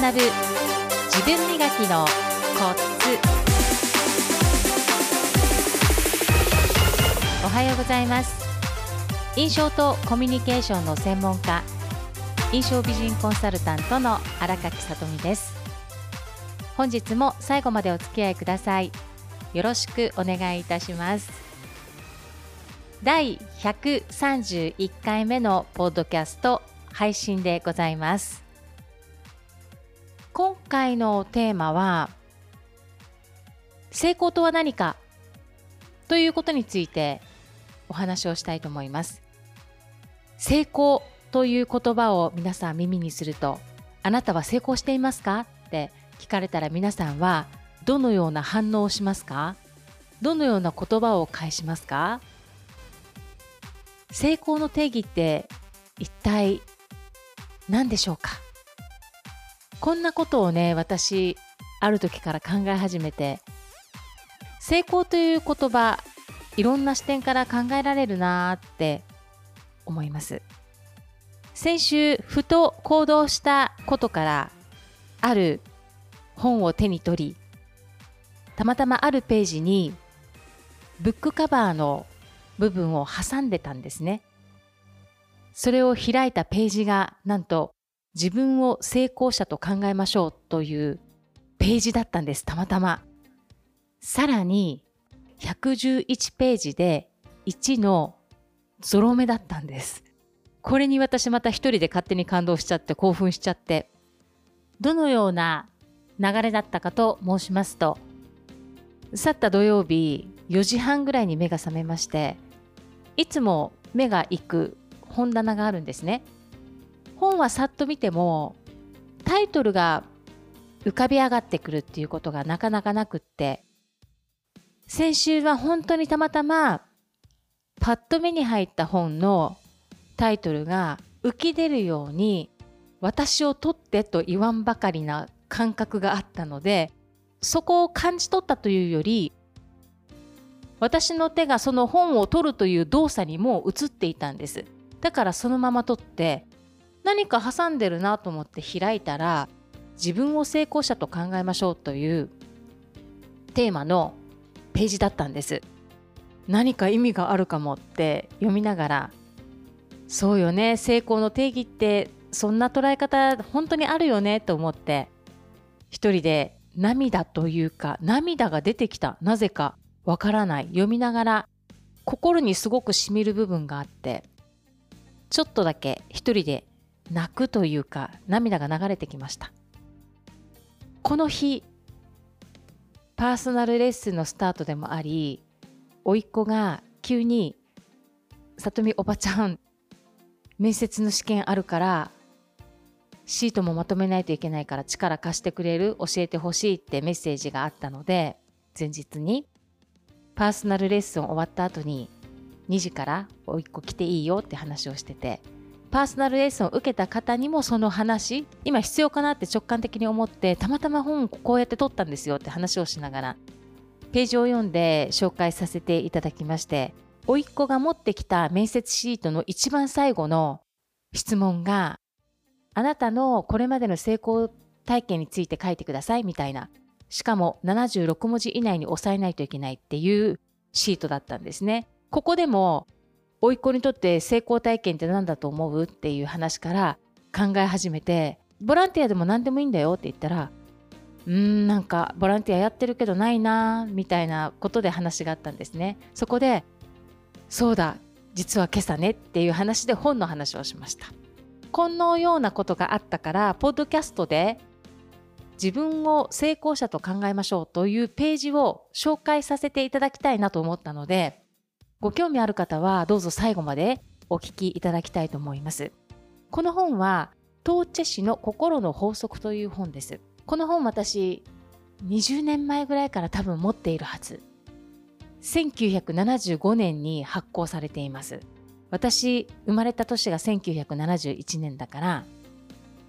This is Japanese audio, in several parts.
学ぶ自分磨きのコツ。おはようございます。印象とコミュニケーションの専門家印象美人コンサルタントの荒垣さとみです。本日も最後までお付き合いください。よろしくお願いいたします。第131回目のポッドキャスト配信でございます。今回のテーマは成功とは何かということについてお話をしたいと思います。成功という言葉を皆さん耳にするとあなたは成功していますかって聞かれたら皆さんはどのような反応をしますか？どのような言葉を返しますか？成功の定義って一体何でしょうか？こんなことをね私ある時から考え始めて成功という言葉いろんな視点から考えられるなーって思います。先週ふと行動したことからある本を手に取りたまたまあるページにブックカバーの部分を挟んでたんですね。それを開いたページがなんと自分を成功者と考えましょうというページだったんですたまたま。さらに111ページで1のゾロ目だったんです。これに私また一人で勝手に感動しちゃって興奮しちゃって。どのような流れだったかと申しますと去った土曜日4時半ぐらいに目が覚めましていつも目が行く本棚があるんですね。本はさっと見てもタイトルが浮かび上がってくるっていうことがなかなかなくって先週は本当にたまたまパッと目に入った本のタイトルが浮き出るように私を取ってと言わんばかりな感覚があったのでそこを感じ取ったというより私の手がその本を取るという動作にも映っていたんです。だからそのまま取って何か挟んでるなと思って開いたら自分を成功者と考えましょうというテーマのページだったんです。何か意味があるかもって読みながらそうよね成功の定義ってそんな捉え方本当にあるよねと思って一人で涙というか涙が出てきたなぜかわからない読みながら心にすごくしみる部分があってちょっとだけ一人で泣くというか涙が流れてきました。この日パーソナルレッスンのスタートでもあり甥っ子が急に「さとみおばちゃん面接の試験あるからシートもまとめないといけないから力貸してくれる教えてほしいってメッセージがあったので前日にパーソナルレッスン終わった後に2時から甥っ子来ていいよって話をしててパーソナルレッスンを受けた方にもその話今必要かなって直感的に思ってたまたま本こうやって取ったんですよって話をしながらページを読んで紹介させていただきまして甥っ子が持ってきた面接シートの一番最後の質問があなたのこれまでの成功体験について書いてくださいみたいなしかも76文字以内に抑えないといけないっていうシートだったんですね。ここでも甥っ子にとって成功体験って何だと思う？っていう話から考え始めてボランティアでも何でもいいんだよって言ったらうんなんかボランティアやってるけどないなみたいなことで話があったんですね。そこでそうだ実は今朝ねっていう話で本の話をしました。このようなことがあったからポッドキャストで自分を成功者と考えましょうというページを紹介させていただきたいなと思ったのでご興味ある方はどうぞ最後までお聞きいただきたいと思います。この本はトーチェ氏の心の法則という本です。この本私20年前ぐらいから多分持っているはず。1975年に発行されています。私生まれた年が1971年だから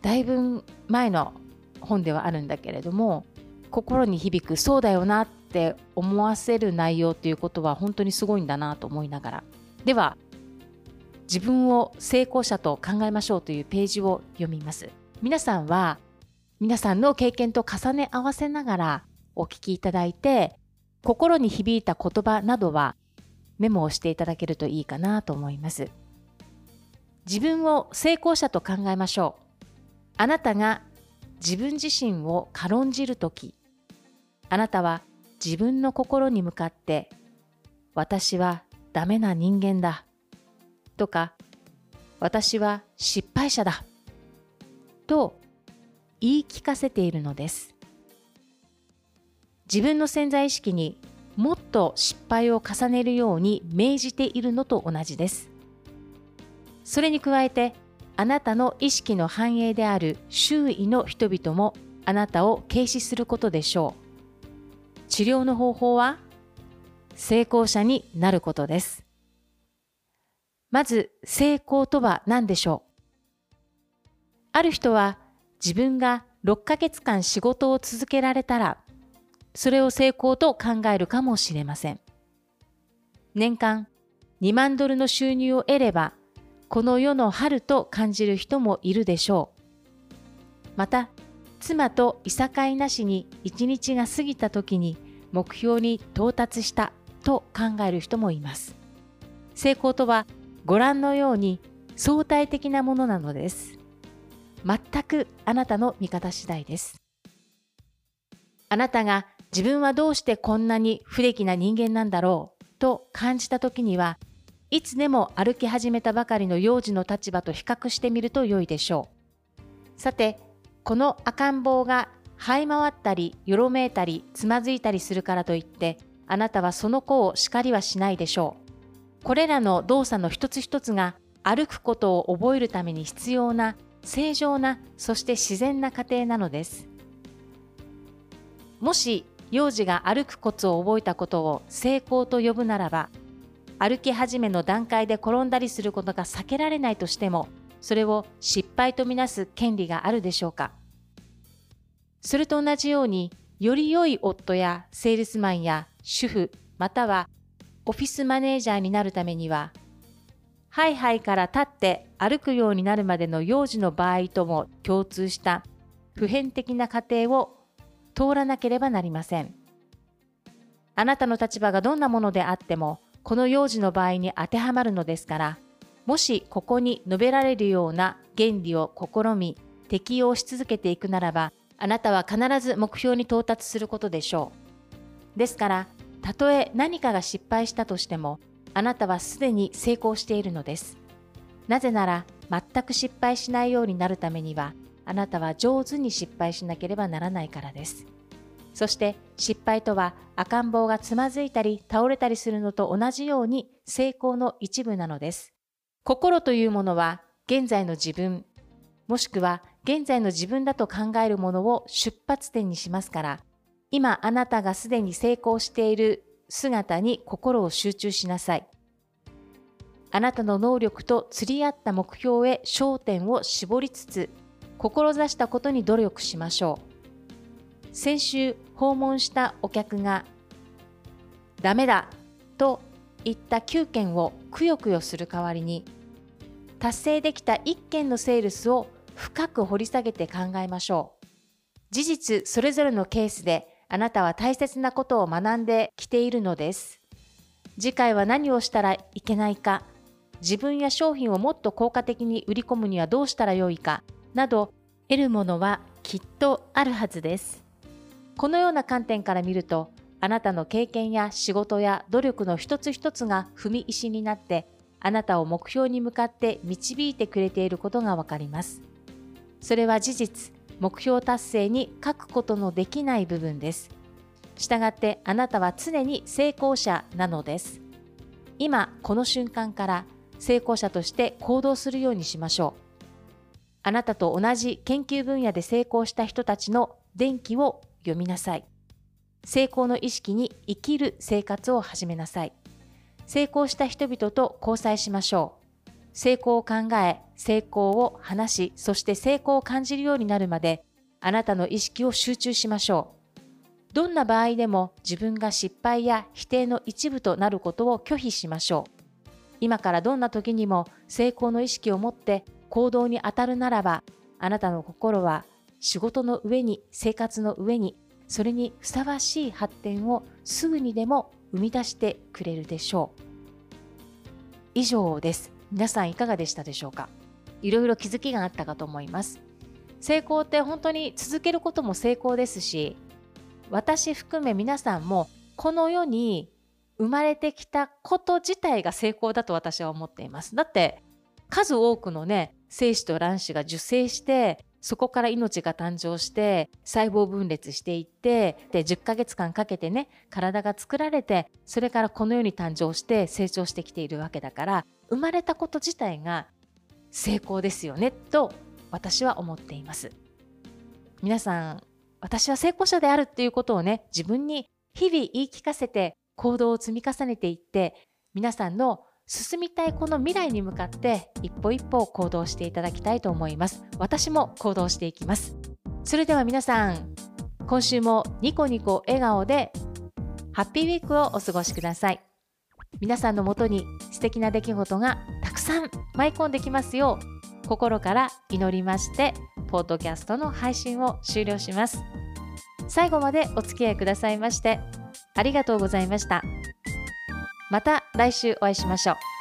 だいぶ前の本ではあるんだけれども心に響くそうだよなっって思わせる内容っていうことは本当にすごいんだなと思いながら。では自分を成功者と考えましょうというページを読みます。皆さんは皆さんの経験と重ね合わせながらお聞きいただいて心に響いた言葉などはメモをしていただけるといいかなと思います。自分を成功者と考えましょう。あなたが自分自身を軽んじるときあなたは自分の心に向かって私はダメな人間だとか私は失敗者だと言い聞かせているのです。自分の潜在意識にもっと失敗を重ねるように命じているのと同じです。それに加えてあなたの意識の繁栄である周囲の人々もあなたを軽視することでしょう。治療の方法は？成功者になることです。まず成功とは何でしょう？ある人は自分が6ヶ月間仕事を続けられたらそれを成功と考えるかもしれません。年間2万ドルの収入を得ればこの世の春と感じる人もいるでしょう。また、妻といさかいなしに一日が過ぎた時に目標に到達したと考える人もいます。成功とはご覧のように相対的なものなのです。全くあなたの見方次第です。あなたが自分はどうしてこんなに不出来な人間なんだろうと感じた時にはいつでも歩き始めたばかりの幼児の立場と比較してみると良いでしょう。さて、この赤ん坊が這い回ったり、よろめいたり、つまずいたりするからといって、あなたはその子を叱りはしないでしょう。これらの動作の一つ一つが歩くことを覚えるために必要な正常な、そして自然な過程なのです。もし幼児が歩くコツを覚えたことを成功と呼ぶならば、歩き始めの段階で転んだりすることが避けられないとしても、それを失敗とみなす権利があるでしょうか？それと同じように、より良い夫やセールスマンや主婦、またはオフィスマネージャーになるためには、ハイハイから立って歩くようになるまでの幼児の場合とも共通した普遍的な過程を通らなければなりません。あなたの立場がどんなものであっても、この幼児の場合に当てはまるのですから、もしここに述べられるような原理を試み、適用し続けていくならば、あなたは必ず目標に到達することでしょう。ですから、たとえ何かが失敗したとしても、あなたはすでに成功しているのです。なぜなら、全く失敗しないようになるためには、あなたは上手に失敗しなければならないからです。そして失敗とは赤ん坊がつまずいたり倒れたりするのと同じように成功の一部なのです。心というものは現在の自分、もしくは現在の自分だと考えるものを出発点にしますから、今あなたがすでに成功している姿に心を集中しなさい。あなたの能力と釣り合った目標へ焦点を絞りつつ、志したことに努力しましょう。先週訪問したお客がダメだと言った9件をくよくよする代わりに達成できた1件のセールスを深く掘り下げて考えましょう。事実それぞれのケースであなたは大切なことを学んできているのです。次回は何をしたらいけないか、自分や商品をもっと効果的に売り込むにはどうしたらよいかなど得るものはきっとあるはずです。このような観点から見ると、あなたの経験や仕事や努力の一つ一つが踏み石になって、あなたを目標に向かって導いてくれていることがわかります。それは事実、目標達成に書くことのできない部分です。したがってあなたは常に成功者なのです。今、この瞬間から成功者として行動するようにしましょう。あなたと同じ研究分野で成功した人たちの電気を読みなさい。成功の意識に生きる生活を始めなさい。成功した人々と交際しましょう。成功を考え、成功を話し、そして成功を感じるようになるまで、あなたの意識を集中しましょう。どんな場合でも自分が失敗や否定の一部となることを拒否しましょう。今からどんな時にも成功の意識を持って行動に当たるならば、あなたの心は仕事の上に生活の上にそれにふさわしい発展をすぐにでも生み出してくれるでしょう。以上です。皆さんいかがでしたでしょうか？いろいろ気づきがあったかと思います。成功って本当に続けることも成功ですし私含め皆さんもこの世に生まれてきたこと自体が成功だと私は思っています。だって数多くのね精子と卵子が受精してそこから命が誕生して細胞分裂していってで10ヶ月間かけてね体が作られてそれからこの世に誕生して成長してきているわけだから生まれたこと自体が成功ですよねと私は思っています。皆さん私は成功者であるっていうことをね自分に日々言い聞かせて行動を積み重ねていって皆さんの進みたいこの未来に向かって一歩一歩行動していただきたいと思います。私も行動していきます。それでは皆さん今週もニコニコ笑顔でハッピーウィークをお過ごしください。皆さんのもとに素敵な出来事がたくさん舞い込んできますよう心から祈りましてポッドキャストの配信を終了します。最後までお付き合いくださいましてありがとうございました。また来週お会いしましょう。